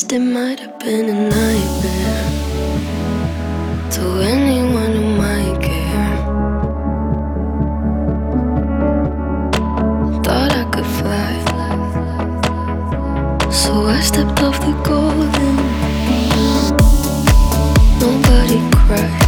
It might have been a nightmare to anyone who might care. Thought I could fly, so I stepped off the golden. Nobody cried.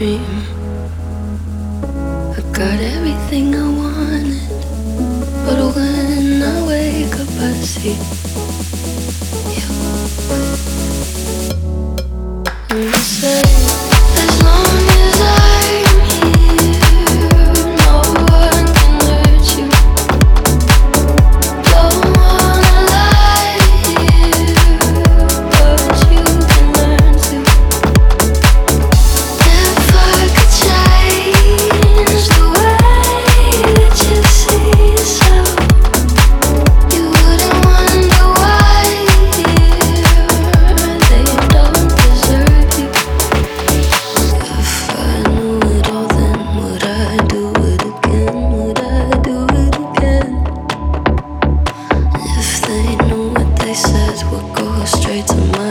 dream. I got everything I wanted, but when I wake up, I see. to.